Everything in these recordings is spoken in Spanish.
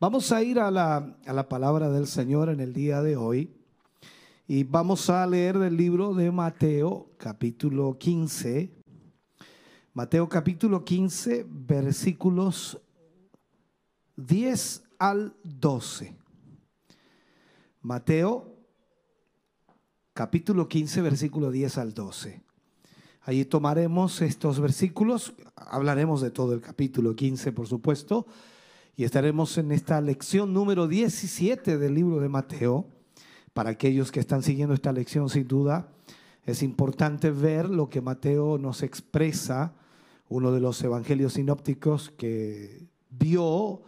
Vamos a ir a la, a la, palabra del Señor en el día de hoy y vamos a leer del libro de Mateo capítulo 15. Mateo capítulo 15 versículos 10 al 12. Mateo capítulo 15 versículo 10 al 12. Allí tomaremos estos versículos, hablaremos de todo el capítulo 15 por supuesto y estaremos en esta lección número 17 del libro de Mateo. Para aquellos que están siguiendo esta lección, sin duda, es importante ver lo que Mateo nos expresa, uno de los evangelios sinópticos que vio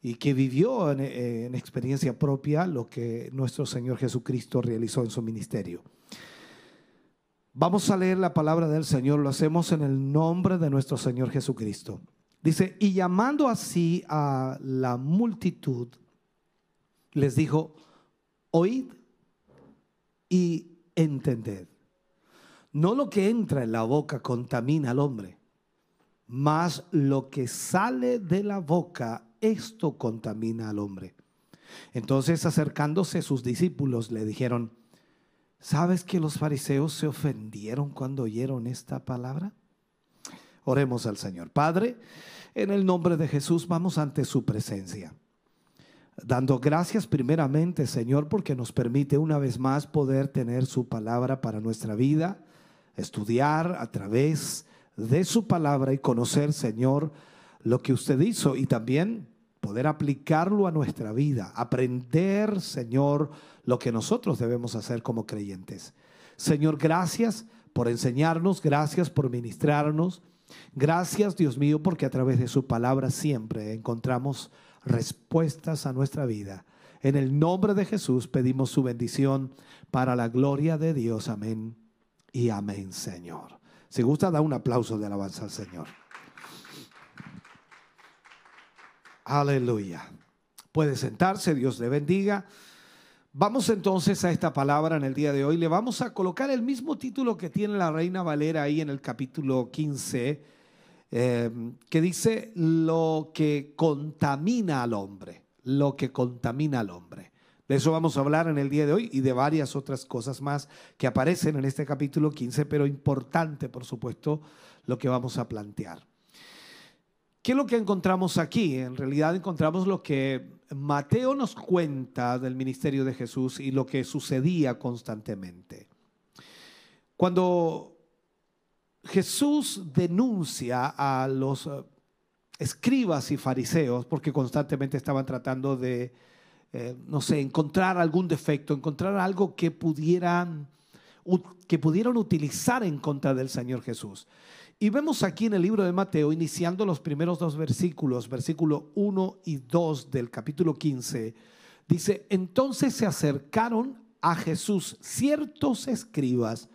y que vivió en, en, experiencia propia lo que nuestro Señor Jesucristo realizó en su ministerio. Vamos a leer la palabra del Señor, lo hacemos en el nombre de nuestro Señor Jesucristo. Dice, y llamando así a la multitud, les dijo, oíd y entended. No lo que entra en la boca contamina al hombre, mas lo que sale de la boca, esto contamina al hombre. Entonces acercándose sus discípulos le dijeron, ¿sabes que los fariseos se ofendieron cuando oyeron esta palabra? Oremos al Señor. Padre, en el nombre de Jesús vamos ante su presencia. Dando gracias primeramente, Señor, porque nos permite una vez más poder tener su palabra para nuestra vida, estudiar a través de su palabra y conocer, Señor, lo que usted hizo y también poder aplicarlo a nuestra vida, aprender, Señor, lo que nosotros debemos hacer como creyentes. Señor, gracias por enseñarnos, gracias por ministrarnos. Gracias, Dios mío, porque a través de su palabra siempre encontramos respuestas a nuestra vida. En el nombre de Jesús pedimos su bendición para la gloria de Dios. Amén y amén, Señor. Si gusta, da un aplauso de alabanza al Señor. Aleluya. Puede sentarse, Dios le bendiga. Vamos entonces a esta palabra en el día de hoy. Le vamos a colocar el mismo título que tiene la Reina Valera ahí en el capítulo 15, eh, que dice lo que contamina al hombre, lo que contamina al hombre. De eso vamos a hablar en el día de hoy y de varias otras cosas más que aparecen en este capítulo 15, pero importante, por supuesto, lo que vamos a plantear. ¿Qué es lo que encontramos aquí? En realidad encontramos lo que Mateo nos cuenta del ministerio de Jesús y lo que sucedía constantemente. Cuando Jesús denuncia a los eh, escribas y fariseos, porque constantemente estaban tratando de, eh, no sé, encontrar algún defecto, encontrar algo que pudieran, que pudieran utilizar en contra del Señor Jesús. Y vemos aquí en el libro de Mateo, iniciando los primeros dos versículos, versículo 1 y 2 del capítulo 15, dice, entonces se acercaron a Jesús ciertos escribas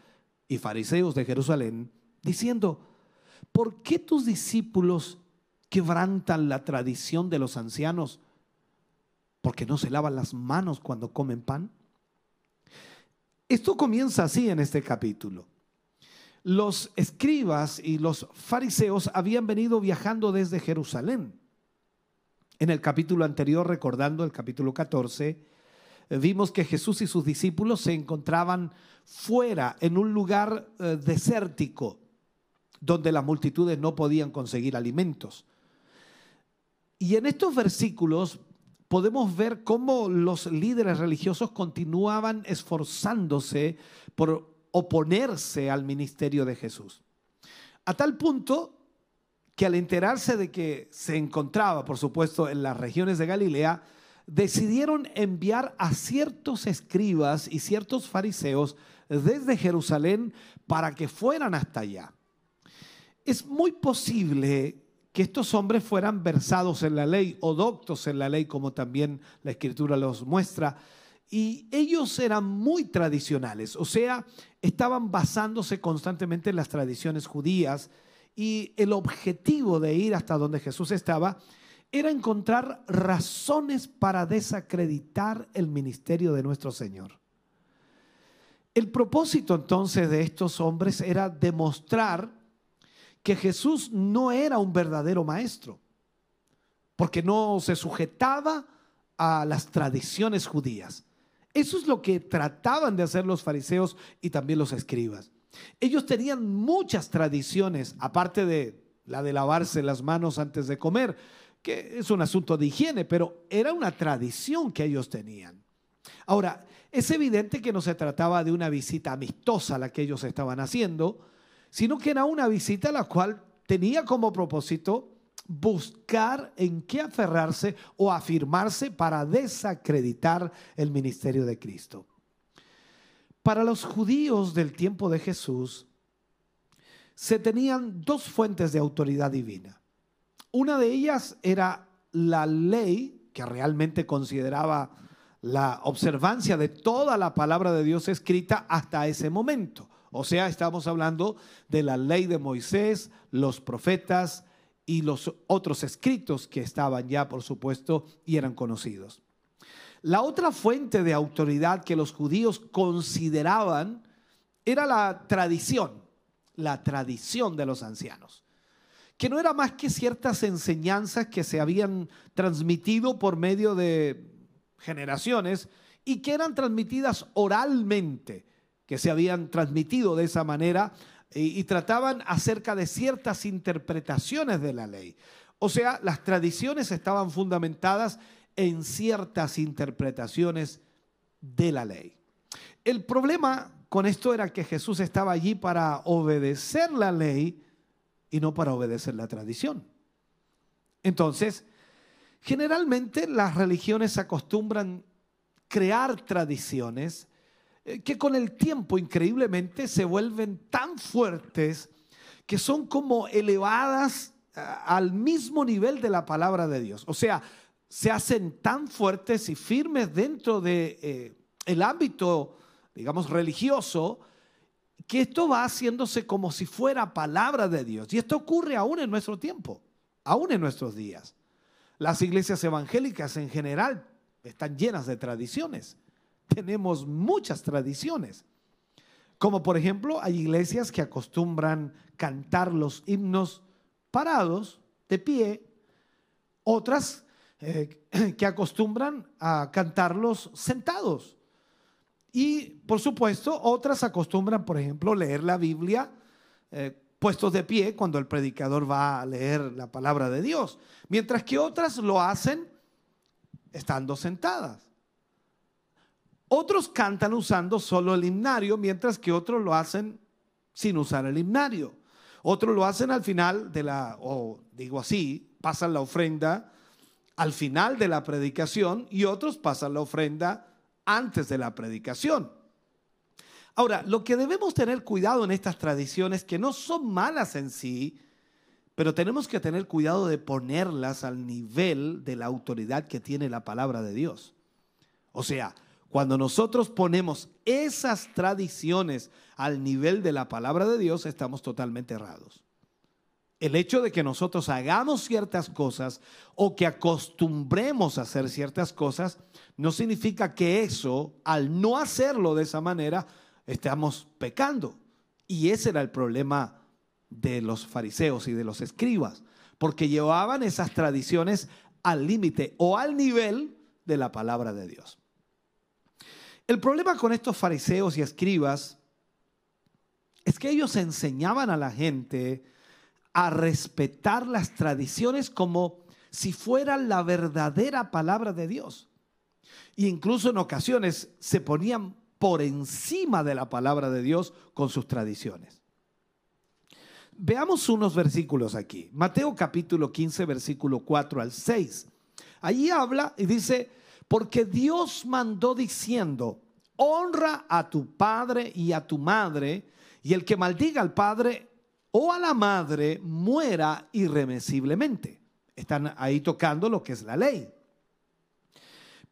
y fariseos de Jerusalén, diciendo, ¿por qué tus discípulos quebrantan la tradición de los ancianos? Porque no se lavan las manos cuando comen pan. Esto comienza así en este capítulo los escribas y los fariseos habían venido viajando desde Jerusalén. En el capítulo anterior, recordando el capítulo 14, eh, vimos que Jesús y sus discípulos se encontraban fuera, en un lugar eh, desértico, donde las multitudes no podían conseguir alimentos. Y en estos versículos podemos ver cómo los líderes religiosos continuaban esforzándose por oponerse al ministerio de Jesús. A tal punto que al enterarse de que se encontraba, por supuesto, en las regiones de Galilea, decidieron enviar a ciertos escribas y ciertos fariseos desde Jerusalén para que fueran hasta allá. Es muy posible que estos hombres fueran versados en la ley o doctos en la ley, como también la escritura los muestra. Y ellos eran muy tradicionales, o sea, estaban basándose constantemente en las tradiciones judías y el objetivo de ir hasta donde Jesús estaba era encontrar razones para desacreditar el ministerio de nuestro Señor. El propósito entonces de estos hombres era demostrar que Jesús no era un verdadero maestro, porque no se sujetaba a las tradiciones judías. Eso es lo que trataban de hacer los fariseos y también los escribas. Ellos tenían muchas tradiciones, aparte de la de lavarse las manos antes de comer, que es un asunto de higiene, pero era una tradición que ellos tenían. Ahora, es evidente que no se trataba de una visita amistosa la que ellos estaban haciendo, sino que era una visita la cual tenía como propósito buscar en qué aferrarse o afirmarse para desacreditar el ministerio de Cristo. Para los judíos del tiempo de Jesús, se tenían dos fuentes de autoridad divina. Una de ellas era la ley, que realmente consideraba la observancia de toda la palabra de Dios escrita hasta ese momento. O sea, estamos hablando de la ley de Moisés, los profetas y los otros escritos que estaban ya, por supuesto, y eran conocidos. La otra fuente de autoridad que los judíos consideraban era la tradición, la tradición de los ancianos, que no era más que ciertas enseñanzas que se habían transmitido por medio de generaciones y que eran transmitidas oralmente, que se habían transmitido de esa manera y, trataban acerca de ciertas interpretaciones de la ley. O sea, las tradiciones estaban fundamentadas en ciertas interpretaciones de la ley. El problema con esto era que Jesús estaba allí para obedecer la ley y no para obedecer la tradición. Entonces, generalmente las religiones acostumbran crear tradiciones que con el tiempo increíblemente se vuelven tan fuertes que son como elevadas eh, al mismo nivel de la palabra de Dios. O sea, se hacen tan fuertes y firmes dentro de eh, el ámbito, digamos, religioso, que esto va haciéndose como si fuera palabra de Dios. Y esto ocurre aún en nuestro tiempo, aún en nuestros días. Las iglesias evangélicas en general están llenas de tradiciones. Tenemos muchas tradiciones. Como por ejemplo, hay iglesias que acostumbran cantar los himnos parados, de pie, otras eh, que acostumbran a cantarlos sentados. Y por supuesto, otras acostumbran, por ejemplo, leer la Biblia eh, puestos de pie cuando el predicador va a leer la palabra de Dios, mientras que otras lo hacen estando sentadas. Otros cantan usando solo el himnario, mientras que otros lo hacen sin usar el himnario. Otros lo hacen al final de la, o digo así, pasan la ofrenda al final de la predicación y otros pasan la ofrenda antes de la predicación. Ahora, lo que debemos tener cuidado en estas tradiciones, que no son malas en sí, pero tenemos que tener cuidado de ponerlas al nivel de la autoridad que tiene la palabra de Dios. O sea, cuando nosotros ponemos esas tradiciones al nivel de la palabra de Dios, estamos totalmente errados el hecho de que nosotros hagamos ciertas cosas o que acostumbremos a hacer ciertas cosas, no significa que eso, al no hacerlo de esa manera, estamos pecando. Y ese era el problema de los fariseos y de los escribas, porque llevaban esas tradiciones al límite o al nivel de la palabra de Dios. El problema con estos fariseos y escribas es que ellos enseñaban a la gente, a respetar las tradiciones como si fuera la verdadera palabra de Dios. E incluso en ocasiones se ponían por encima de la palabra de Dios con sus tradiciones. Veamos unos versículos aquí. Mateo capítulo 15, versículo 4 al 6. Allí habla y dice, porque Dios mandó diciendo, honra a tu padre y a tu madre, y el que maldiga al padre o a la madre muera irremisiblemente. Están ahí tocando lo que es la ley.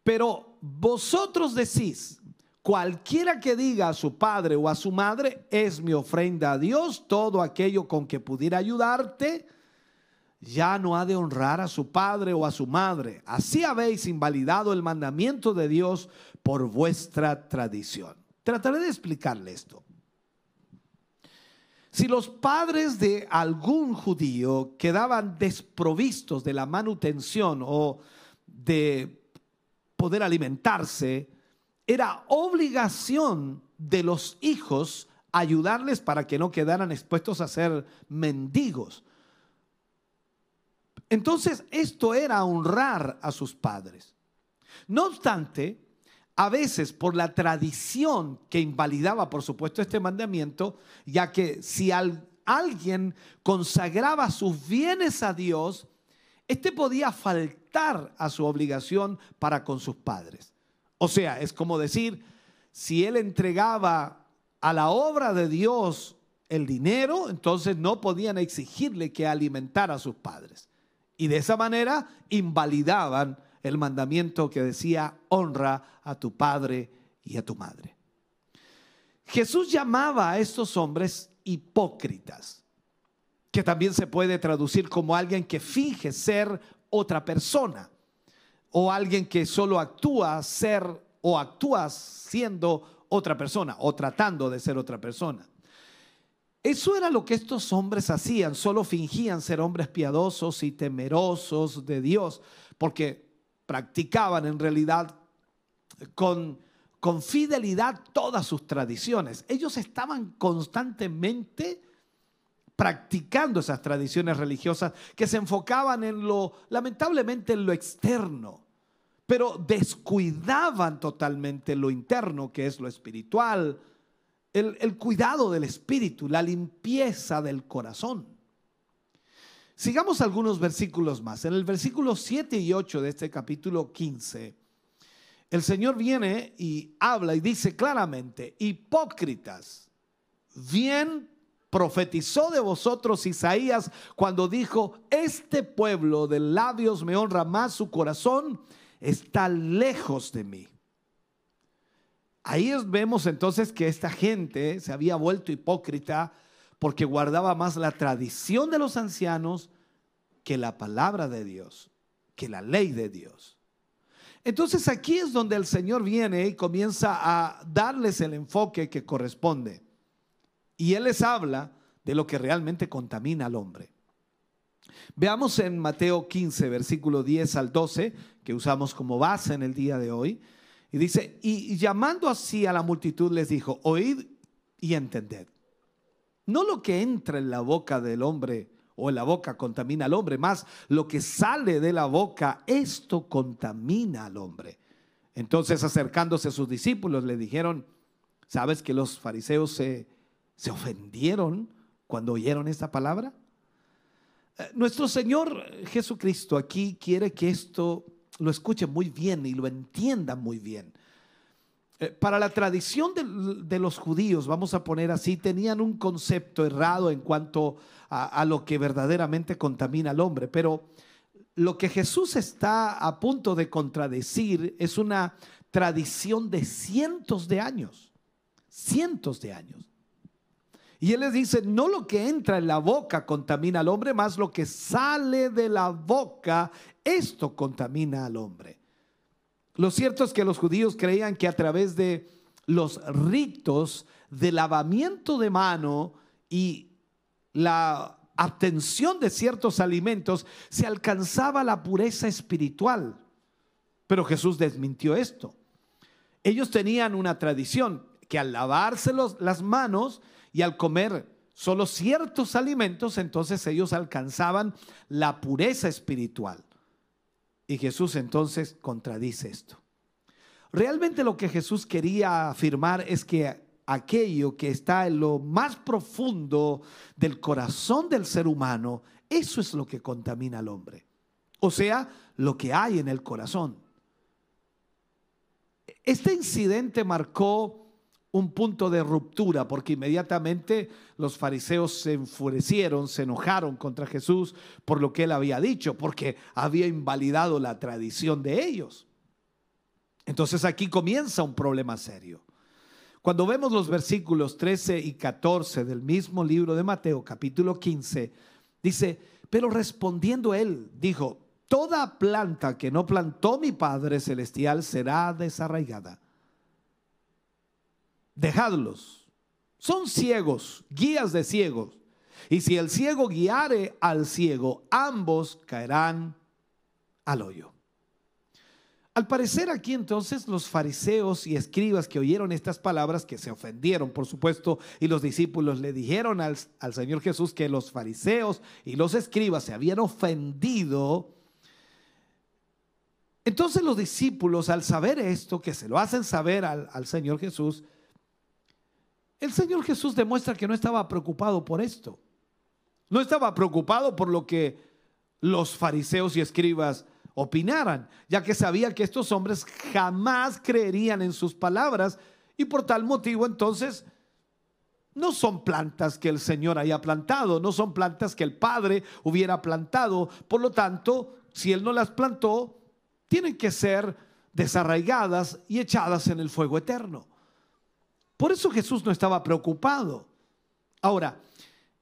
Pero vosotros decís, cualquiera que diga a su padre o a su madre, es mi ofrenda a Dios, todo aquello con que pudiera ayudarte, ya no ha de honrar a su padre o a su madre. Así habéis invalidado el mandamiento de Dios por vuestra tradición. Trataré de explicarle esto. Si los padres de algún judío quedaban desprovistos de la manutención o de poder alimentarse, era obligación de los hijos ayudarles para que no quedaran expuestos a ser mendigos. Entonces, esto era honrar a sus padres. No obstante, a veces por la tradición que invalidaba, por supuesto, este mandamiento, ya que si alguien consagraba sus bienes a Dios, este podía faltar a su obligación para con sus padres. O sea, es como decir, si él entregaba a la obra de Dios el dinero, entonces no podían exigirle que alimentara a sus padres. Y de esa manera invalidaban el mandamiento que decía, honra a tu padre y a tu madre. Jesús llamaba a estos hombres hipócritas, que también se puede traducir como alguien que finge ser otra persona, o alguien que solo actúa ser o actúa siendo otra persona, o tratando de ser otra persona. Eso era lo que estos hombres hacían, solo fingían ser hombres piadosos y temerosos de Dios, porque practicaban en realidad con, con fidelidad todas sus tradiciones. Ellos estaban constantemente practicando esas tradiciones religiosas que se enfocaban en lo, lamentablemente, en lo externo, pero descuidaban totalmente lo interno, que es lo espiritual, el, cuidado del espíritu, la limpieza del corazón. Sigamos algunos versículos más. En el versículo 7 y 8 de este capítulo 15, el Señor viene y habla y dice claramente, hipócritas, bien profetizó de vosotros Isaías cuando dijo, este pueblo de labios me honra más, su corazón está lejos de mí. Ahí vemos entonces que esta gente se había vuelto hipócrita porque guardaba más la tradición de los ancianos que la palabra de Dios, que la ley de Dios. Entonces aquí es donde el Señor viene y comienza a darles el enfoque que corresponde. Y Él les habla de lo que realmente contamina al hombre. Veamos en Mateo 15, versículo 10 al 12, que usamos como base en el día de hoy. Y dice, y llamando así a la multitud les dijo, oíd y entended. No lo que entra en la boca del hombre o en la boca contamina al hombre, más lo que sale de la boca, esto contamina al hombre. Entonces acercándose a sus discípulos le dijeron, ¿sabes que los fariseos se, se ofendieron cuando oyeron esta palabra? Eh, nuestro Señor Jesucristo aquí quiere que esto lo escuche muy bien y lo entienda muy bien. Eh, para la tradición de, los judíos, vamos a poner así, tenían un concepto errado en cuanto a, lo que verdaderamente contamina al hombre, pero lo que Jesús está a punto de contradecir es una tradición de cientos de años, cientos de años. Y él les dice, no lo que entra en la boca contamina al hombre, más lo que sale de la boca, esto contamina al hombre. Lo cierto es que los judíos creían que a través de los ritos de lavamiento de mano y la abstención de ciertos alimentos se alcanzaba la pureza espiritual. Pero Jesús desmintió esto. Ellos tenían una tradición que al lavarse las manos y al comer solo ciertos alimentos, entonces ellos alcanzaban la pureza espiritual. Y Jesús entonces contradice esto. Realmente lo que Jesús quería afirmar es que aquello que está en lo más profundo del corazón del ser humano, eso es lo que contamina al hombre. O sea, lo que hay en el corazón. Este incidente marcó un punto de ruptura, porque inmediatamente los fariseos se enfurecieron, se enojaron contra Jesús por lo que él había dicho, porque había invalidado la tradición de ellos. Entonces aquí comienza un problema serio. Cuando vemos los versículos 13 y 14 del mismo libro de Mateo, capítulo 15, dice, pero respondiendo él, dijo, toda planta que no plantó mi Padre Celestial será desarraigada dejadlos. Son ciegos, guías de ciegos. Y si el ciego guiare al ciego, ambos caerán al hoyo. Al parecer aquí entonces los fariseos y escribas que oyeron estas palabras, que se ofendieron por supuesto, y los discípulos le dijeron al, al, Señor Jesús que los fariseos y los escribas se habían ofendido. Entonces los discípulos al saber esto, que se lo hacen saber al, al Señor Jesús, el Señor Jesús demuestra que no estaba preocupado por esto. No estaba preocupado por lo que los fariseos y escribas opinaran, ya que sabía que estos hombres jamás creerían en sus palabras y por tal motivo entonces no son plantas que el Señor haya plantado, no son plantas que el Padre hubiera plantado. Por lo tanto, si Él no las plantó, tienen que ser desarraigadas y echadas en el fuego eterno. Por eso Jesús no estaba preocupado. Ahora,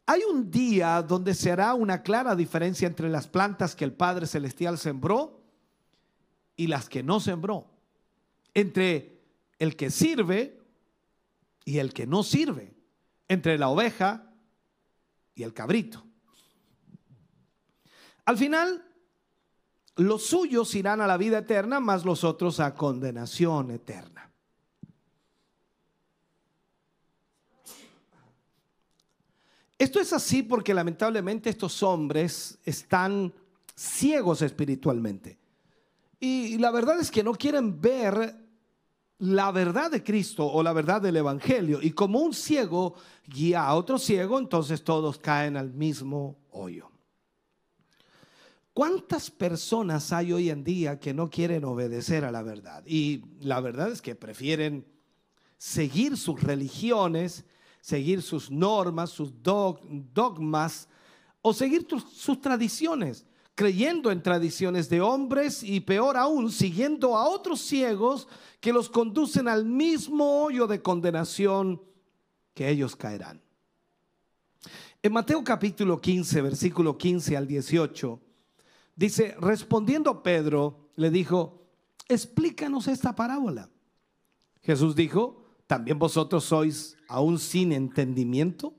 hay un día donde se hará una clara diferencia entre las plantas que el Padre Celestial sembró y las que no sembró. Entre el que sirve y el que no sirve. Entre la oveja y el cabrito. Al final, los suyos irán a la vida eterna, más los otros a condenación eterna. Esto es así porque lamentablemente estos hombres están ciegos espiritualmente. Y la verdad es que no quieren ver la verdad de Cristo o la verdad del Evangelio. Y como un ciego guía a otro ciego, entonces todos caen al mismo hoyo. ¿Cuántas personas hay hoy en día que no quieren obedecer a la verdad? Y la verdad es que prefieren seguir sus religiones seguir sus normas, sus dogmas o seguir sus tradiciones, creyendo en tradiciones de hombres y peor aún, siguiendo a otros ciegos que los conducen al mismo hoyo de condenación que ellos caerán. En Mateo capítulo 15, versículo 15 al 18, dice, respondiendo Pedro, le dijo, explícanos esta parábola. Jesús dijo, ¿también vosotros sois aún sin entendimiento?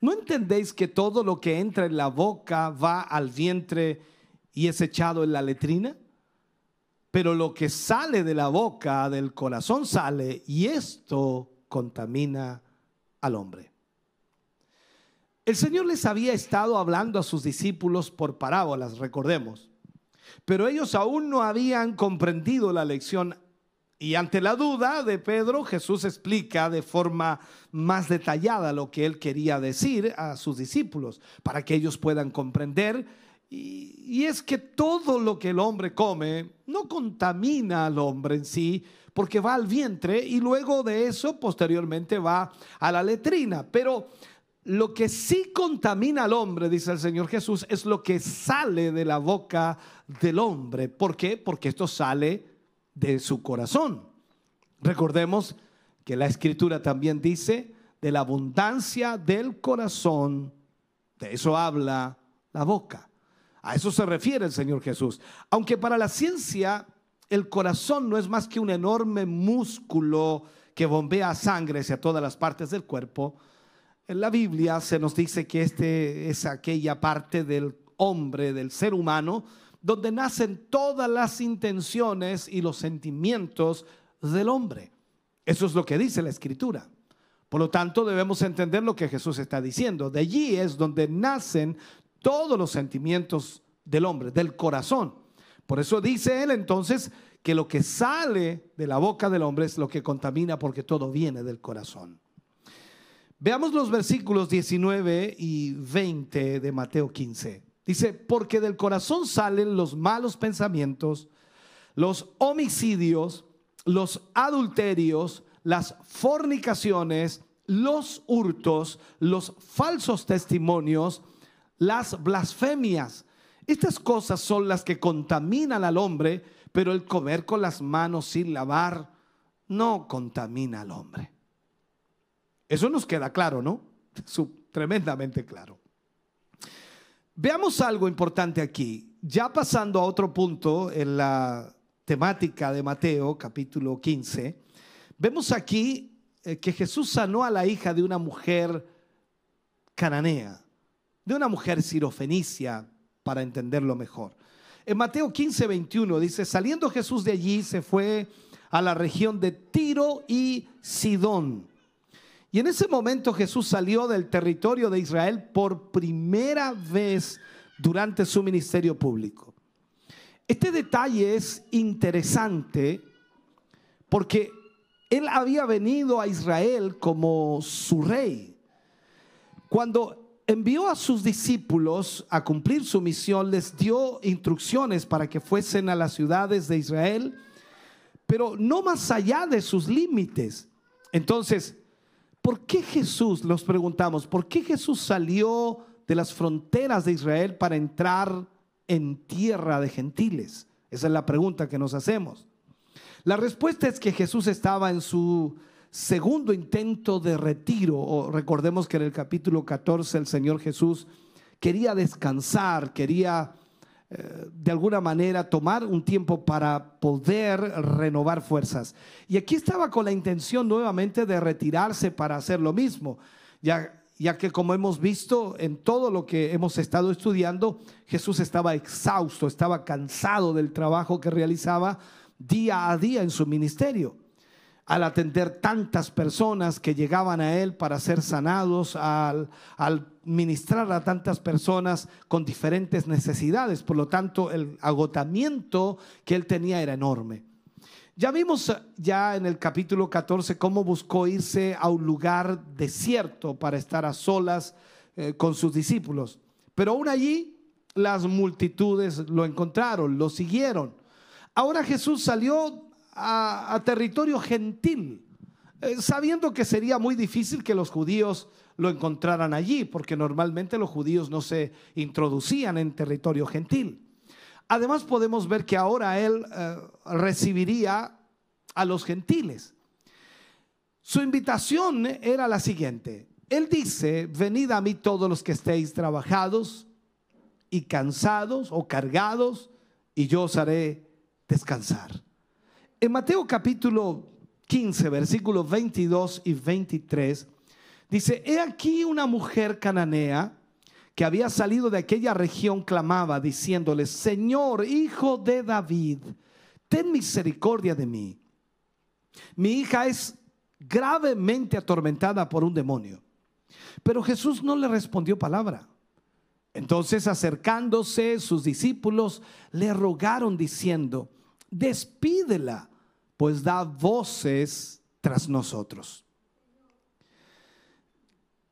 ¿No entendéis que todo lo que entra en la boca va al vientre y es echado en la letrina? Pero lo que sale de la boca, del corazón sale, y esto contamina al hombre. El Señor les había estado hablando a sus discípulos por parábolas, recordemos, pero ellos aún no habían comprendido la lección y ante la duda de Pedro, Jesús explica de forma más detallada lo que él quería decir a sus discípulos para que ellos puedan comprender. Y, es que todo lo que el hombre come no contamina al hombre en sí, porque va al vientre y luego de eso posteriormente va a la letrina. Pero lo que sí contamina al hombre, dice el Señor Jesús, es lo que sale de la boca del hombre. ¿Por qué? Porque esto sale de su corazón. Recordemos que la escritura también dice de la abundancia del corazón, de eso habla la boca. A eso se refiere el Señor Jesús. Aunque para la ciencia el corazón no es más que un enorme músculo que bombea sangre hacia todas las partes del cuerpo, en la Biblia se nos dice que este es aquella parte del hombre, del ser humano, donde nacen todas las intenciones y los sentimientos del hombre. Eso es lo que dice la escritura. Por lo tanto, debemos entender lo que Jesús está diciendo. De allí es donde nacen todos los sentimientos del hombre, del corazón. Por eso dice él entonces que lo que sale de la boca del hombre es lo que contamina porque todo viene del corazón. Veamos los versículos 19 y 20 de Mateo 15. Dice, porque del corazón salen los malos pensamientos, los homicidios, los adulterios, las fornicaciones, los hurtos, los falsos testimonios, las blasfemias. Estas cosas son las que contaminan al hombre, pero el comer con las manos sin lavar no contamina al hombre. Eso nos queda claro, ¿no? tremendamente claro. Veamos algo importante aquí. Ya pasando a otro punto en la temática de Mateo, capítulo 15, vemos aquí eh, que Jesús sanó a la hija de una mujer cananea, de una mujer sirofenicia, para entenderlo mejor. En Mateo 15, 21 dice, saliendo Jesús de allí se fue a la región de Tiro y Sidón. Y en ese momento Jesús salió del territorio de Israel por primera vez durante su ministerio público. Este detalle es interesante porque él había venido a Israel como su rey. Cuando envió a sus discípulos a cumplir su misión, les dio instrucciones para que fuesen a las ciudades de Israel, pero no más allá de sus límites. Entonces, ¿por qué Jesús, nos preguntamos, por qué Jesús salió de las fronteras de Israel para entrar en tierra de gentiles? Esa es la pregunta que nos hacemos. La respuesta es que Jesús estaba en su segundo intento de retiro, o recordemos que en el capítulo 14 el Señor Jesús quería descansar, quería de alguna manera tomar un tiempo para poder renovar fuerzas. Y aquí estaba con la intención nuevamente de retirarse para hacer lo mismo, ya, ya que como hemos visto en todo lo que hemos estado estudiando, Jesús estaba exhausto, estaba cansado del trabajo que realizaba día a día en su ministerio al atender tantas personas que llegaban a él para ser sanados, al, ministrar a tantas personas con diferentes necesidades. Por lo tanto, el agotamiento que él tenía era enorme. Ya vimos ya en el capítulo 14 cómo buscó irse a un lugar desierto para estar a solas eh, con sus discípulos. Pero aún allí las multitudes lo encontraron, lo siguieron. Ahora Jesús salió a, territorio gentil, eh, sabiendo que sería muy difícil que los judíos lo encontraran allí, porque normalmente los judíos no se introducían en territorio gentil. Además podemos ver que ahora él eh, recibiría a los gentiles. Su invitación era la siguiente. Él dice, venid a mí todos los que estéis trabajados y cansados o cargados, y yo os haré descansar. En Mateo capítulo 15, versículos 22 y 23, dice, he aquí una mujer cananea que había salido de aquella región clamaba diciéndole, Señor, hijo de David, ten misericordia de mí. Mi hija es gravemente atormentada por un demonio. Pero Jesús no le respondió palabra. Entonces acercándose sus discípulos le rogaron diciendo, despídela, pues da voces tras nosotros.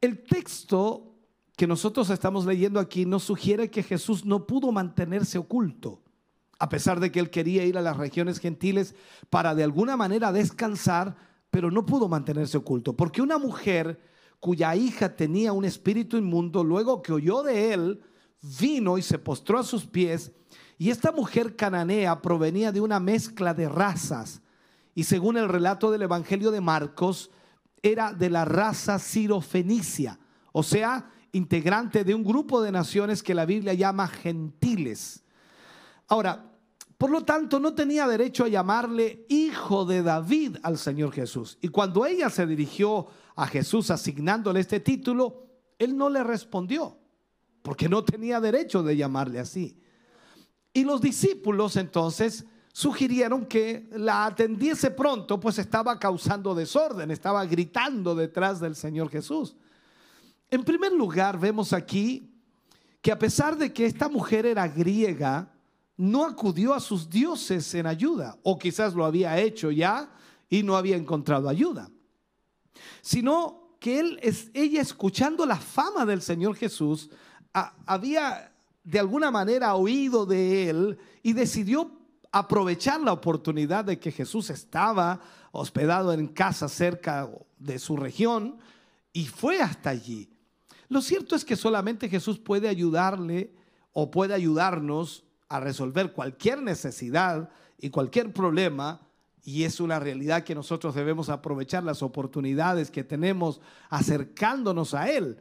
El texto que nosotros estamos leyendo aquí nos sugiere que Jesús no pudo mantenerse oculto, a pesar de que él quería ir a las regiones gentiles para de alguna manera descansar, pero no pudo mantenerse oculto, porque una mujer cuya hija tenía un espíritu inmundo, luego que oyó de él, vino y se postró a sus pies y esta mujer cananea provenía de una mezcla de razas. Y según el relato del Evangelio de Marcos, era de la raza sirofenicia, o sea, integrante de un grupo de naciones que la Biblia llama gentiles. Ahora, por lo tanto, no tenía derecho a llamarle hijo de David al Señor Jesús. Y cuando ella se dirigió a Jesús asignándole este título, él no le respondió, porque no tenía derecho de llamarle así. Y los discípulos entonces sugirieron que la atendiese pronto, pues estaba causando desorden, estaba gritando detrás del Señor Jesús. En primer lugar, vemos aquí que a pesar de que esta mujer era griega, no acudió a sus dioses en ayuda, o quizás lo había hecho ya y no había encontrado ayuda, sino que ella escuchando la fama del Señor Jesús, había de alguna manera oído de él y decidió aprovechar la oportunidad de que Jesús estaba hospedado en casa cerca de su región y fue hasta allí. Lo cierto es que solamente Jesús puede ayudarle o puede ayudarnos a resolver cualquier necesidad y cualquier problema y es una realidad que nosotros debemos aprovechar las oportunidades que tenemos acercándonos a Él.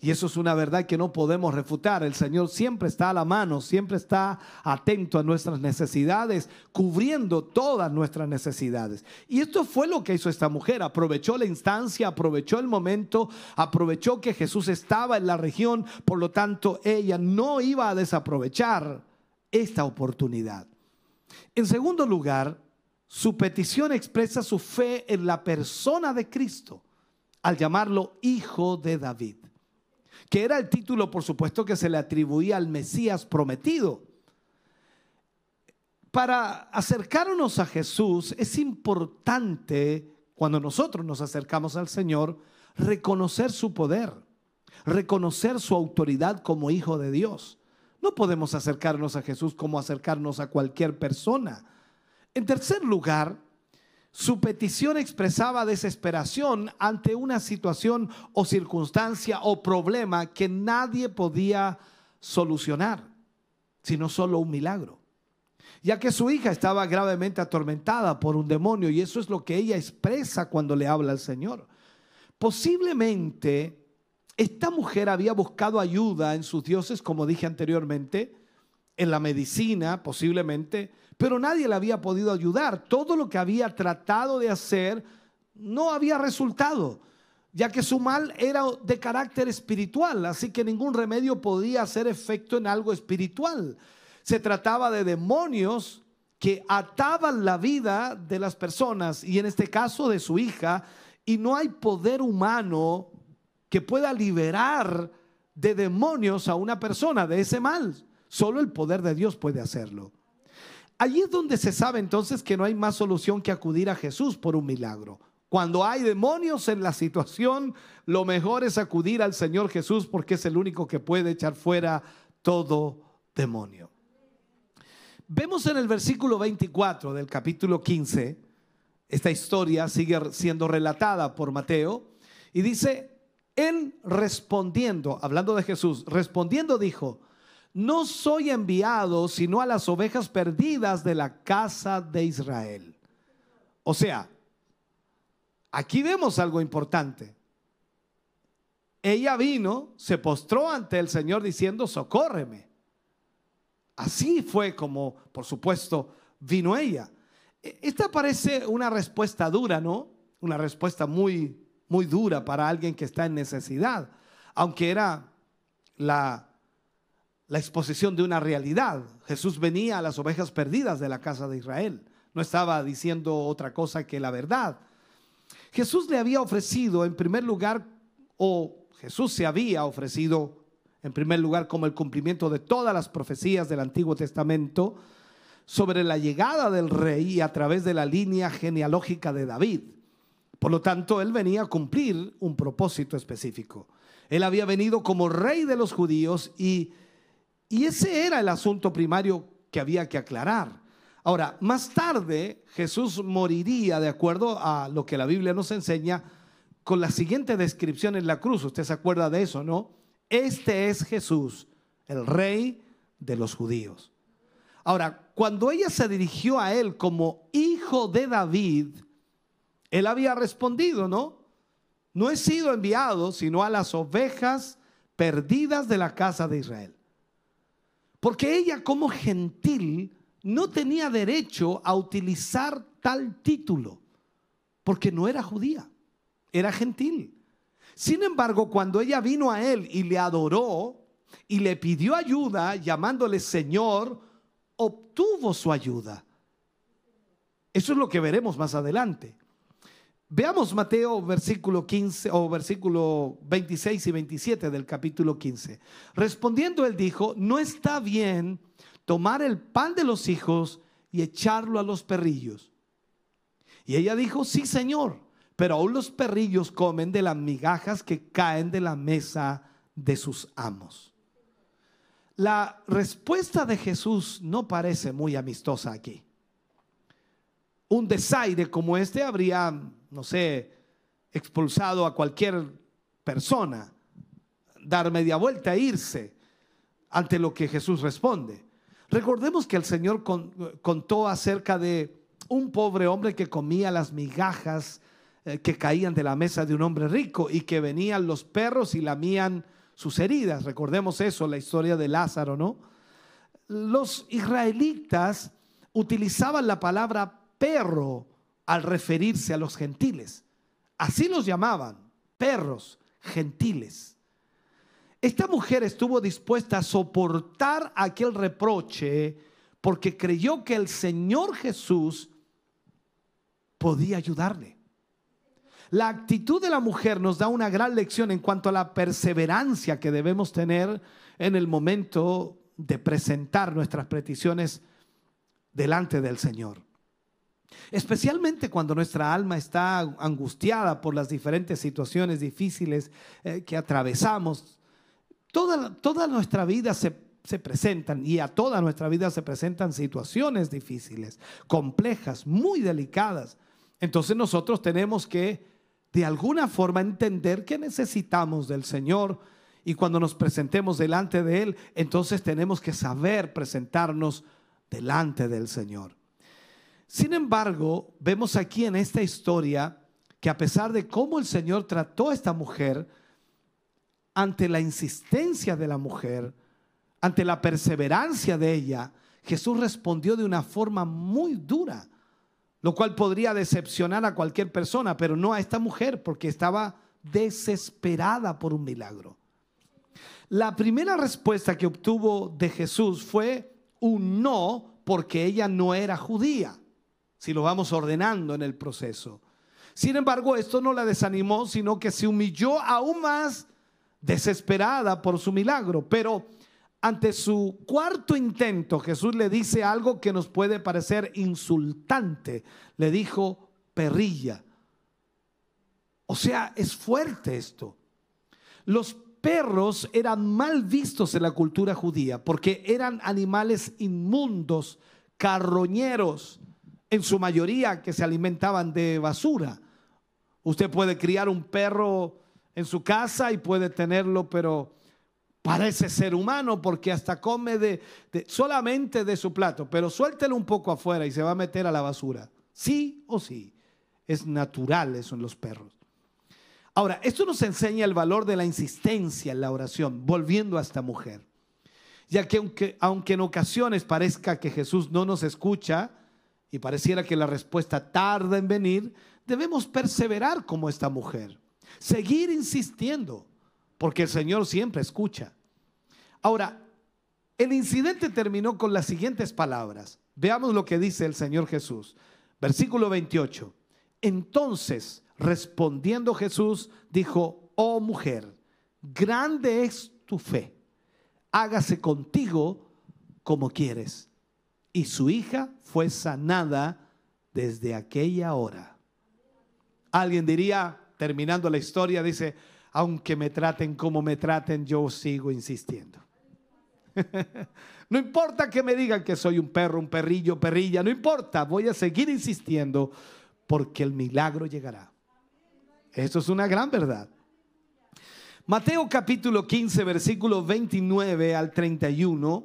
Y eso es una verdad que no podemos refutar. El Señor siempre está a la mano, siempre está atento a nuestras necesidades, cubriendo todas nuestras necesidades. Y esto fue lo que hizo esta mujer. Aprovechó la instancia, aprovechó el momento, aprovechó que Jesús estaba en la región. Por lo tanto, ella no iba a desaprovechar esta oportunidad. En segundo lugar, su petición expresa su fe en la persona de Cristo al llamarlo hijo de David que era el título, por supuesto, que se le atribuía al Mesías prometido. Para acercarnos a Jesús es importante, cuando nosotros nos acercamos al Señor, reconocer su poder, reconocer su autoridad como hijo de Dios. No podemos acercarnos a Jesús como acercarnos a cualquier persona. En tercer lugar, su petición expresaba desesperación ante una situación o circunstancia o problema que nadie podía solucionar, sino solo un milagro. Ya que su hija estaba gravemente atormentada por un demonio y eso es lo que ella expresa cuando le habla al Señor. Posiblemente esta mujer había buscado ayuda en sus dioses, como dije anteriormente, en la medicina, posiblemente, pero nadie le había podido ayudar. Todo lo que había tratado de hacer no había resultado, ya que su mal era de carácter espiritual, así que ningún remedio podía hacer efecto en algo espiritual. Se trataba de demonios que ataban la vida de las personas y en este caso de su hija, y no hay poder humano que pueda liberar de demonios a una persona de ese mal. Solo el poder de Dios puede hacerlo. Allí es donde se sabe entonces que no hay más solución que acudir a Jesús por un milagro. Cuando hay demonios en la situación, lo mejor es acudir al Señor Jesús porque es el único que puede echar fuera todo demonio. Vemos en el versículo 24 del capítulo 15, esta historia sigue siendo relatada por Mateo y dice, él respondiendo, hablando de Jesús, respondiendo dijo, no soy enviado sino a las ovejas perdidas de la casa de Israel. O sea, aquí vemos algo importante. Ella vino, se postró ante el Señor diciendo, socórreme. Así fue como, por supuesto, vino ella. E, esta parece una respuesta dura, ¿no? Una respuesta muy, muy dura para alguien que está en necesidad, aunque era la la exposición de una realidad. Jesús venía a las ovejas perdidas de la casa de Israel. No estaba diciendo otra cosa que la verdad. Jesús le había ofrecido en primer lugar, o Jesús se había ofrecido en primer lugar como el cumplimiento de todas las profecías del Antiguo Testamento sobre la llegada del rey a través de la línea genealógica de David. Por lo tanto, él venía a cumplir un propósito específico. Él había venido como rey de los judíos y y ese era el asunto primario que había que aclarar. Ahora, más tarde Jesús moriría, de acuerdo a lo que la Biblia nos enseña, con la siguiente descripción en la cruz. Usted se acuerda de eso, ¿no? Este es Jesús, el rey de los judíos. Ahora, cuando ella se dirigió a él como hijo de David, él había respondido, ¿no? No he sido enviado sino a las ovejas perdidas de la casa de Israel. Porque ella como gentil no tenía derecho a utilizar tal título, porque no era judía, era gentil. Sin embargo, cuando ella vino a él y le adoró y le pidió ayuda, llamándole Señor, obtuvo su ayuda. Eso es lo que veremos más adelante. Veamos Mateo versículo 15 o versículo 26 y 27 del capítulo 15. Respondiendo él dijo, no está bien tomar el pan de los hijos y echarlo a los perrillos. Y ella dijo, sí Señor, pero aún los perrillos comen de las migajas que caen de la mesa de sus amos. La respuesta de Jesús no parece muy amistosa aquí. Un desaire como este habría, no sé, expulsado a cualquier persona, dar media vuelta e irse ante lo que Jesús responde. Recordemos que el Señor contó acerca de un pobre hombre que comía las migajas eh, que caían de la mesa de un hombre rico y que venían los perros y lamían sus heridas. Recordemos eso, la historia de Lázaro, ¿no? Los israelitas utilizaban la palabra perro al referirse a los gentiles. Así los llamaban, perros gentiles. Esta mujer estuvo dispuesta a soportar aquel reproche porque creyó que el Señor Jesús podía ayudarle. La actitud de la mujer nos da una gran lección en cuanto a la perseverancia que debemos tener en el momento de presentar nuestras peticiones delante del Señor. Especialmente cuando nuestra alma está angustiada por las diferentes situaciones difíciles eh, que atravesamos. Toda, toda nuestra vida se, se presentan y a toda nuestra vida se presentan situaciones difíciles, complejas, muy delicadas. Entonces nosotros tenemos que de alguna forma entender que necesitamos del Señor y cuando nos presentemos delante de Él, entonces tenemos que saber presentarnos delante del Señor. Sin embargo, vemos aquí en esta historia que a pesar de cómo el Señor trató a esta mujer, ante la insistencia de la mujer, ante la perseverancia de ella, Jesús respondió de una forma muy dura lo cual podría decepcionar a cualquier persona, pero no a esta mujer porque estaba desesperada por un milagro. La primera respuesta que obtuvo de Jesús fue un no porque ella no era judía, si lo vamos ordenando en el proceso. Sin embargo, esto no la desanimó, sino que se humilló aún más desesperada por su milagro. Pero ante su cuarto intento, Jesús le dice algo que nos puede parecer insultante. Le dijo perrilla. O sea, es fuerte esto. Los perros eran mal vistos en la cultura judía porque eran animales inmundos, carroñeros, en su mayoría que se alimentaban de basura. Usted puede criar un perro en su casa y puede tenerlo, pero parece ser humano porque hasta come de, solamente de su plato, pero suéltelo un poco afuera y se va a meter a la basura. Sí o sí. Es natural eso en los perros. Ahora, esto nos enseña el valor de la insistencia en la oración, volviendo a esta mujer. Ya que aunque, aunque en ocasiones parezca que Jesús no nos escucha y pareciera que la respuesta tarda en venir, debemos perseverar como esta mujer, seguir insistiendo porque el Señor siempre escucha. Ahora, el incidente terminó con las siguientes palabras. Veamos lo que dice el Señor Jesús. Versículo 28. Entonces, respondiendo Jesús, dijo, oh mujer, grande es tu fe, hágase contigo como quieres. Y su hija fue sanada desde aquella hora. Alguien diría, terminando la historia, dice, aunque me traten como me traten, yo sigo insistiendo. no importa que me digan que soy un perro, un perrillo, perrilla, no importa, voy a seguir insistiendo porque el milagro llegará. Esto es una gran verdad. Mateo capítulo 15, versículo 29 al 31,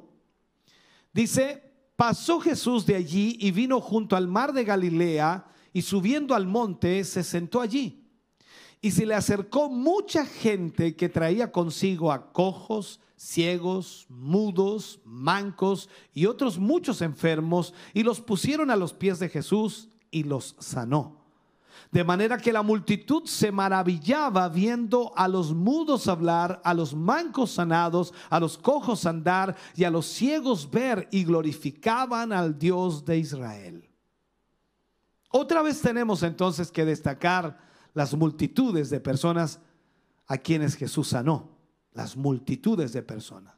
dice, pasó Jesús de allí y vino junto al mar de Galilea y subiendo al monte se sentó allí. Y se le acercó mucha gente que traía consigo a cojos, ciegos, mudos, mancos y otros muchos enfermos, y los pusieron a los pies de Jesús y los sanó. De manera que la multitud se maravillaba viendo a los mudos hablar, a los mancos sanados, a los cojos andar y a los ciegos ver y glorificaban al Dios de Israel. Otra vez tenemos entonces que destacar las multitudes de personas a quienes Jesús sanó, las multitudes de personas.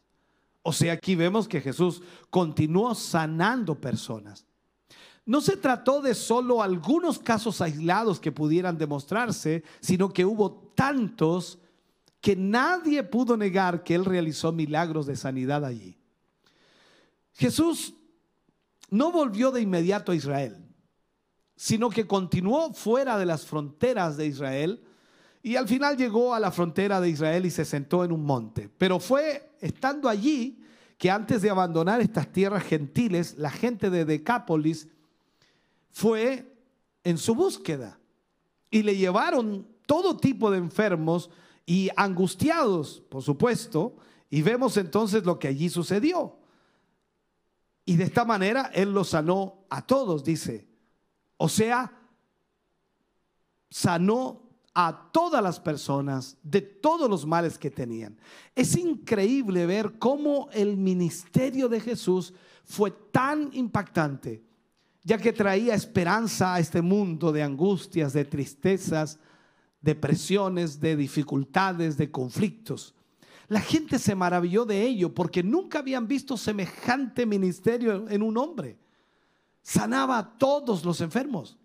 O sea, aquí vemos que Jesús continuó sanando personas. No se trató de solo algunos casos aislados que pudieran demostrarse, sino que hubo tantos que nadie pudo negar que Él realizó milagros de sanidad allí. Jesús no volvió de inmediato a Israel, sino que continuó fuera de las fronteras de Israel y al final llegó a la frontera de Israel y se sentó en un monte. Pero fue estando allí que antes de abandonar estas tierras gentiles, la gente de Decápolis fue en su búsqueda y le llevaron todo tipo de enfermos y angustiados, por supuesto, y vemos entonces lo que allí sucedió. Y de esta manera Él los sanó a todos, dice. O sea, sanó a todas las personas de todos los males que tenían. Es increíble ver cómo el ministerio de Jesús fue tan impactante, ya que traía esperanza a este mundo de angustias, de tristezas, depresiones, de dificultades, de conflictos. La gente se maravilló de ello porque nunca habían visto semejante ministerio en un hombre. Sanaba a todos los enfermos.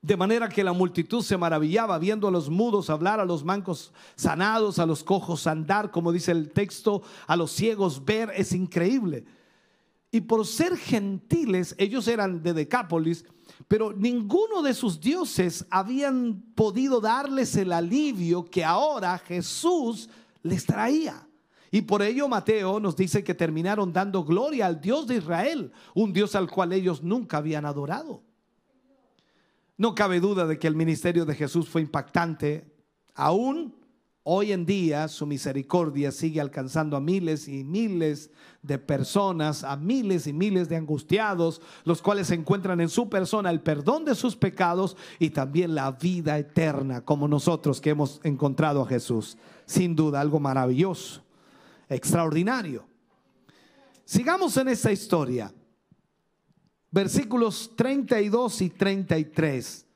De manera que la multitud se maravillaba viendo a los mudos hablar, a los mancos sanados, a los cojos andar, como dice el texto, a los ciegos ver. Es increíble. Y por ser gentiles, ellos eran de Decápolis, pero ninguno de sus dioses habían podido darles el alivio que ahora Jesús les traía. Y por ello Mateo nos dice que terminaron dando gloria al Dios de Israel, un Dios al cual ellos nunca habían adorado. No cabe duda de que el ministerio de Jesús fue impactante. Aún hoy en día su misericordia sigue alcanzando a miles y miles de personas, a miles y miles de angustiados, los cuales encuentran en su persona el perdón de sus pecados y también la vida eterna, como nosotros que hemos encontrado a Jesús. Sin duda, algo maravilloso, extraordinario. Sigamos en esta historia versículos 32 y 33.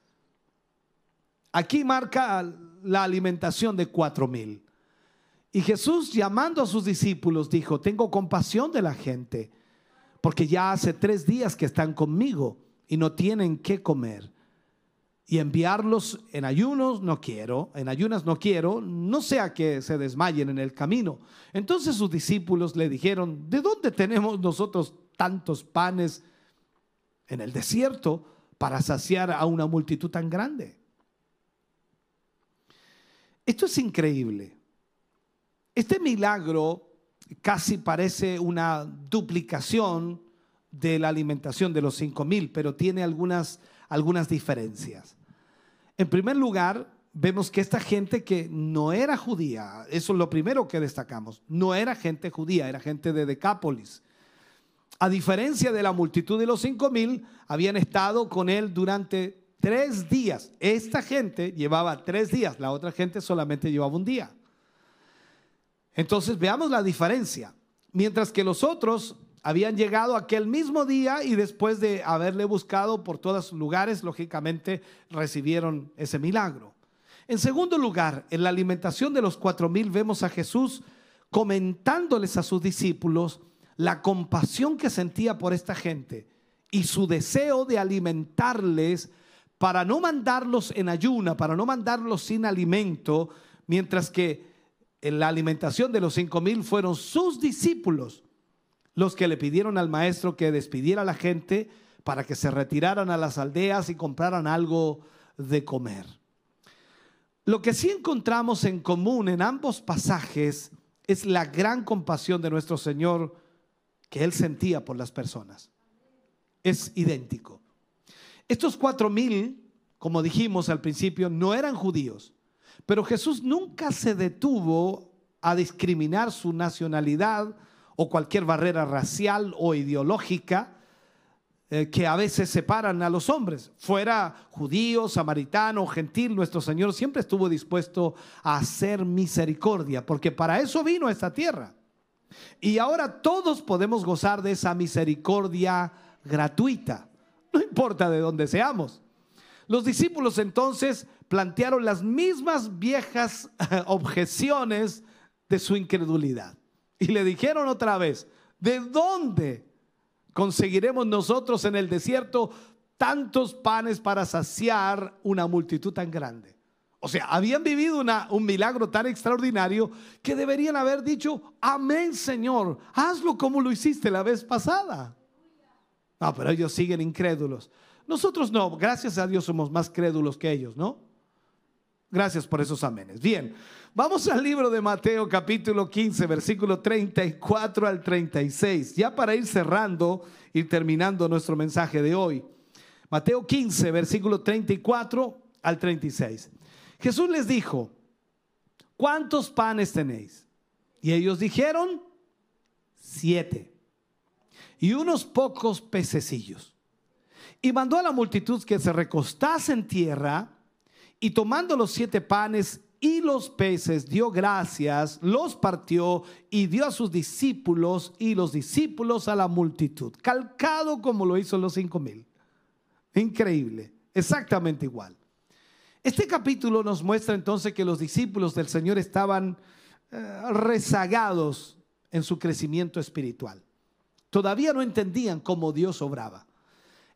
Aquí marca la alimentación de cuatro mil. Y Jesús llamando a sus discípulos dijo, tengo compasión de la gente, porque ya hace tres días que están conmigo y no tienen qué comer. Y enviarlos en ayunos no quiero, en ayunas no quiero, no sea que se desmayen en el camino. Entonces sus discípulos le dijeron, ¿de dónde tenemos nosotros tantos panes? en el desierto para saciar a una multitud tan grande. Esto es increíble. Este milagro casi parece una duplicación de la alimentación de los cinco mil, pero tiene algunas, algunas diferencias. En primer lugar, vemos que esta gente que no era judía, eso es lo primero que destacamos, no era gente judía, era gente de Decápolis. A diferencia de la multitud de los cinco mil, habían estado con él durante tres días. Esta gente llevaba tres días, la otra gente solamente llevaba un día. Entonces veamos la diferencia. Mientras que los otros habían llegado aquel mismo día y después de haberle buscado por todos lugares, lógicamente recibieron ese milagro. En segundo lugar, en la alimentación de los cuatro mil vemos a Jesús comentándoles a sus discípulos la compasión que sentía por esta gente y su deseo de alimentarles para no mandarlos en ayuna, para no mandarlos sin alimento, mientras que en la alimentación de los cinco mil fueron sus discípulos los que le pidieron al maestro que despidiera a la gente para que se retiraran a las aldeas y compraran algo de comer. Lo que sí encontramos en común en ambos pasajes es la gran compasión de nuestro Señor que él sentía por las personas. Es idéntico. Estos cuatro mil, como dijimos al principio, no eran judíos, pero Jesús nunca se detuvo a discriminar su nacionalidad o cualquier barrera racial o ideológica eh, que a veces separan a los hombres. Fuera judío, samaritano, gentil, nuestro Señor siempre estuvo dispuesto a hacer misericordia, porque para eso vino a esta tierra. Y ahora todos podemos gozar de esa misericordia gratuita, no importa de dónde seamos. Los discípulos entonces plantearon las mismas viejas objeciones de su incredulidad. Y le dijeron otra vez, ¿de dónde conseguiremos nosotros en el desierto tantos panes para saciar una multitud tan grande? O sea, habían vivido un milagro tan extraordinario que deberían haber dicho, amén Señor, hazlo como lo hiciste la vez pasada. No, pero ellos siguen incrédulos. Nosotros no, gracias a Dios somos más crédulos que ellos, ¿no? Gracias por esos amenes. Bien, vamos al libro de Mateo capítulo 15, versículo 34 al 36, ya para ir cerrando y terminando nuestro mensaje de hoy. Mateo 15, versículo 34 al 36. Jesús les dijo, ¿cuántos panes tenéis? Y ellos dijeron, siete. Y unos pocos pececillos. Y mandó a la multitud que se recostase en tierra y tomando los siete panes y los peces, dio gracias, los partió y dio a sus discípulos y los discípulos a la multitud, calcado como lo hizo los cinco mil. Increíble, exactamente igual. Este capítulo nos muestra entonces que los discípulos del Señor estaban eh, rezagados en su crecimiento espiritual. Todavía no entendían cómo Dios obraba.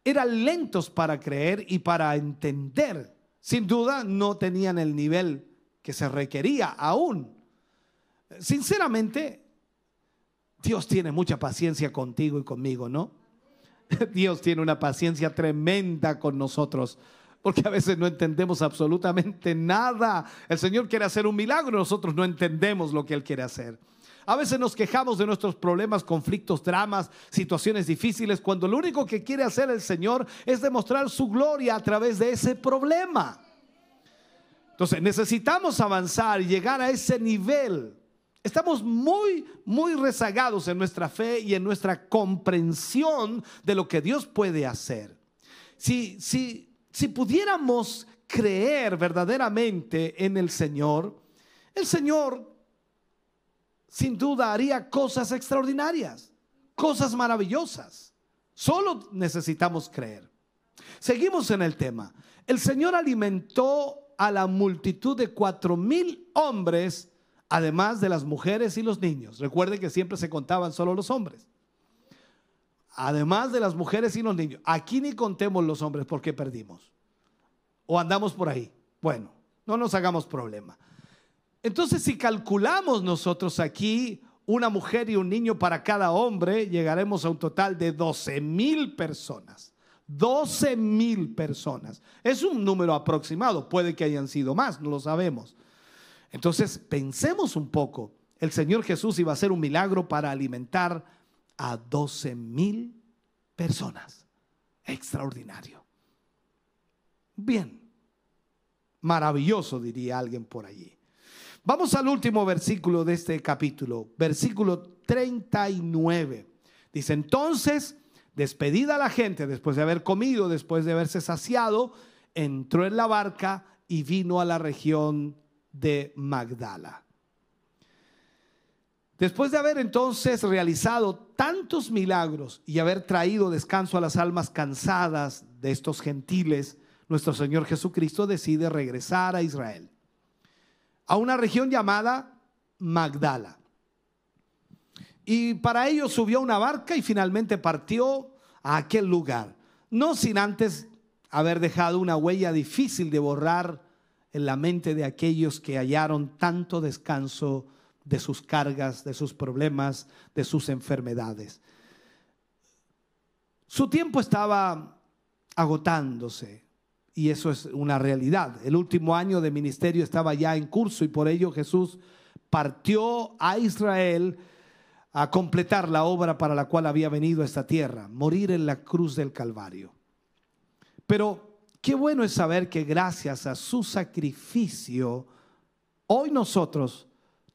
Eran lentos para creer y para entender. Sin duda no tenían el nivel que se requería aún. Sinceramente, Dios tiene mucha paciencia contigo y conmigo, ¿no? Dios tiene una paciencia tremenda con nosotros porque a veces no entendemos absolutamente nada. El Señor quiere hacer un milagro, nosotros no entendemos lo que Él quiere hacer. A veces nos quejamos de nuestros problemas, conflictos, dramas, situaciones difíciles, cuando lo único que quiere hacer el Señor es demostrar su gloria a través de ese problema. Entonces necesitamos avanzar y llegar a ese nivel. Estamos muy, muy rezagados en nuestra fe y en nuestra comprensión de lo que Dios puede hacer. Si, si si pudiéramos creer verdaderamente en el Señor, el Señor sin duda haría cosas extraordinarias, cosas maravillosas. Solo necesitamos creer. Seguimos en el tema. El Señor alimentó a la multitud de cuatro mil hombres, además de las mujeres y los niños. Recuerden que siempre se contaban solo los hombres además de las mujeres y los niños. Aquí ni contemos los hombres porque perdimos. O andamos por ahí. Bueno, no nos hagamos problema. Entonces, si calculamos nosotros aquí una mujer y un niño para cada hombre, llegaremos a un total de 12 mil personas. 12 mil personas. Es un número aproximado, puede que hayan sido más, no lo sabemos. Entonces, pensemos un poco. El Señor Jesús iba a hacer un milagro para alimentar a 12 mil personas. Extraordinario. Bien, maravilloso diría alguien por allí. Vamos al último versículo de este capítulo, versículo 39. Dice, entonces, despedida la gente, después de haber comido, después de haberse saciado, entró en la barca y vino a la región de Magdala. Después de haber entonces realizado tantos milagros y haber traído descanso a las almas cansadas de estos gentiles, nuestro Señor Jesucristo decide regresar a Israel, a una región llamada Magdala. Y para ello subió una barca y finalmente partió a aquel lugar, no sin antes haber dejado una huella difícil de borrar en la mente de aquellos que hallaron tanto descanso de sus cargas, de sus problemas, de sus enfermedades. Su tiempo estaba agotándose y eso es una realidad. El último año de ministerio estaba ya en curso y por ello Jesús partió a Israel a completar la obra para la cual había venido a esta tierra, morir en la cruz del Calvario. Pero qué bueno es saber que gracias a su sacrificio, hoy nosotros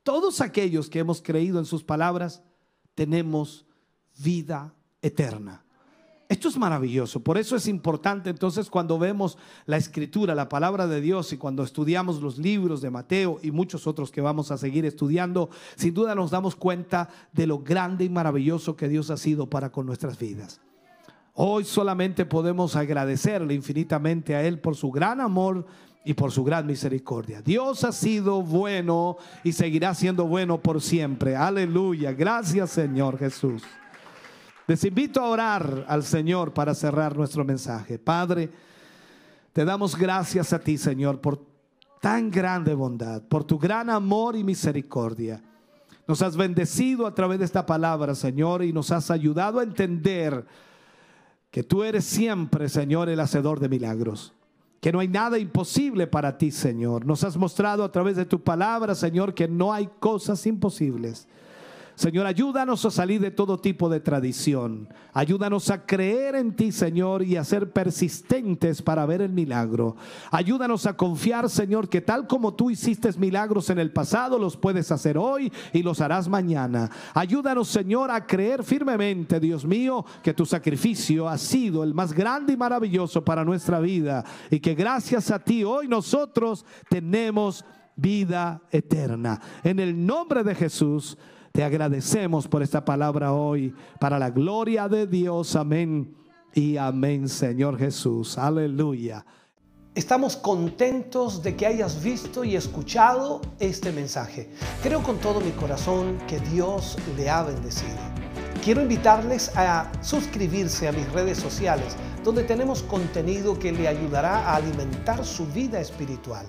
todos aquellos que hemos creído en sus palabras, tenemos vida eterna. Esto es maravilloso, por eso es importante entonces cuando vemos la escritura, la palabra de Dios y cuando estudiamos los libros de Mateo y muchos otros que vamos a seguir estudiando, sin duda nos damos cuenta de lo grande y maravilloso que Dios ha sido para con nuestras vidas. Hoy solamente podemos agradecerle infinitamente a Él por su gran amor y por su gran misericordia. Dios ha sido bueno y seguirá siendo bueno por siempre. Aleluya. Gracias Señor Jesús. Les invito a orar al Señor para cerrar nuestro mensaje. Padre, te damos gracias a ti Señor por tan grande bondad, por tu gran amor y misericordia. Nos has bendecido a través de esta palabra, Señor, y nos has ayudado a entender que tú eres siempre, Señor, el hacedor de milagros. Que no hay nada imposible para ti, Señor. Nos has mostrado a través de tu palabra, Señor, que no hay cosas imposibles. Señor, ayúdanos a salir de todo tipo de tradición. Ayúdanos a creer en ti, Señor, y a ser persistentes para ver el milagro. Ayúdanos a confiar, Señor, que tal como tú hiciste milagros en el pasado, los puedes hacer hoy y los harás mañana. Ayúdanos, Señor, a creer firmemente, Dios mío, que tu sacrificio ha sido el más grande y maravilloso para nuestra vida y que gracias a ti hoy nosotros tenemos vida eterna. En el nombre de Jesús. Te agradecemos por esta palabra hoy, para la gloria de Dios. Amén y amén, Señor Jesús. Aleluya. Estamos contentos de que hayas visto y escuchado este mensaje. Creo con todo mi corazón que Dios le ha bendecido. Quiero invitarles a suscribirse a mis redes sociales, donde tenemos contenido que le ayudará a alimentar su vida espiritual.